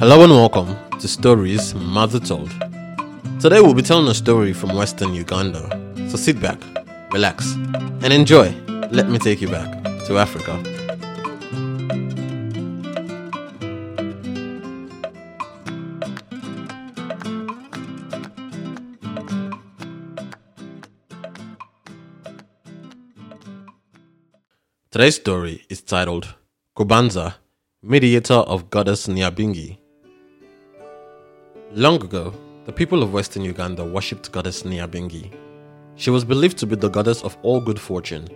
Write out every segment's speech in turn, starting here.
Hello and welcome to Stories Mother Told. Today we'll be telling a story from Western Uganda. So sit back, relax, and enjoy. Let me take you back to Africa. Today's story is titled Kubanza, Mediator of Goddess Nyabingi. Long ago, the people of Western Uganda worshipped Goddess Nyabingi. She was believed to be the goddess of all good fortune,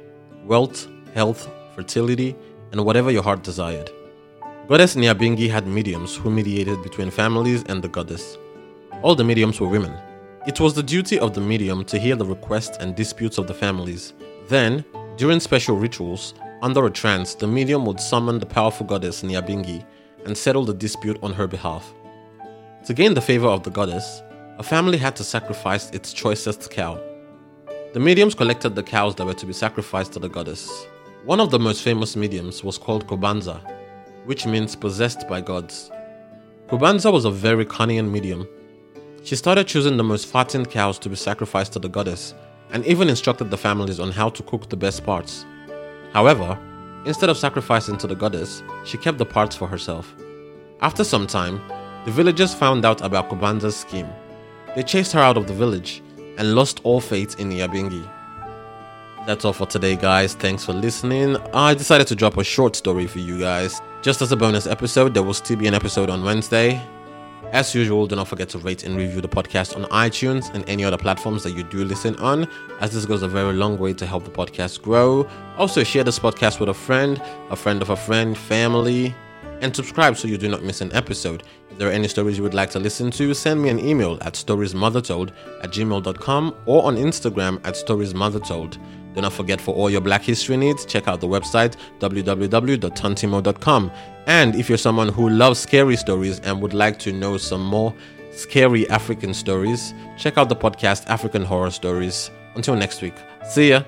wealth, health, fertility, and whatever your heart desired. Goddess Nyabingi had mediums who mediated between families and the goddess. All the mediums were women. It was the duty of the medium to hear the requests and disputes of the families. Then, during special rituals, under a trance, the medium would summon the powerful goddess Nyabingi and settle the dispute on her behalf. To gain the favor of the goddess, a family had to sacrifice its choicest cow. The mediums collected the cows that were to be sacrificed to the goddess. One of the most famous mediums was called Kobanza, which means possessed by gods. Kobanza was a very cunning medium. She started choosing the most fattened cows to be sacrificed to the goddess and even instructed the families on how to cook the best parts. However, instead of sacrificing to the goddess, she kept the parts for herself. After some time, the villagers found out about Kubanza's scheme. They chased her out of the village and lost all faith in Nyabingi. That's all for today, guys. Thanks for listening. I decided to drop a short story for you guys. Just as a bonus episode, there will still be an episode on Wednesday. As usual, do not forget to rate and review the podcast on iTunes and any other platforms that you do listen on, as this goes a very long way to help the podcast grow. Also, share this podcast with a friend, a friend of a friend, family, and subscribe so you do not miss an episode. If there are any stories you would like to listen to, send me an email at storiesmothertold at gmail.com or on Instagram at storiesmothertold. Do not forget for all your Black history needs, check out the website www.tontimo.com. And if you're someone who loves scary stories and would like to know some more scary African stories, check out the podcast African Horror Stories. Until next week, see ya.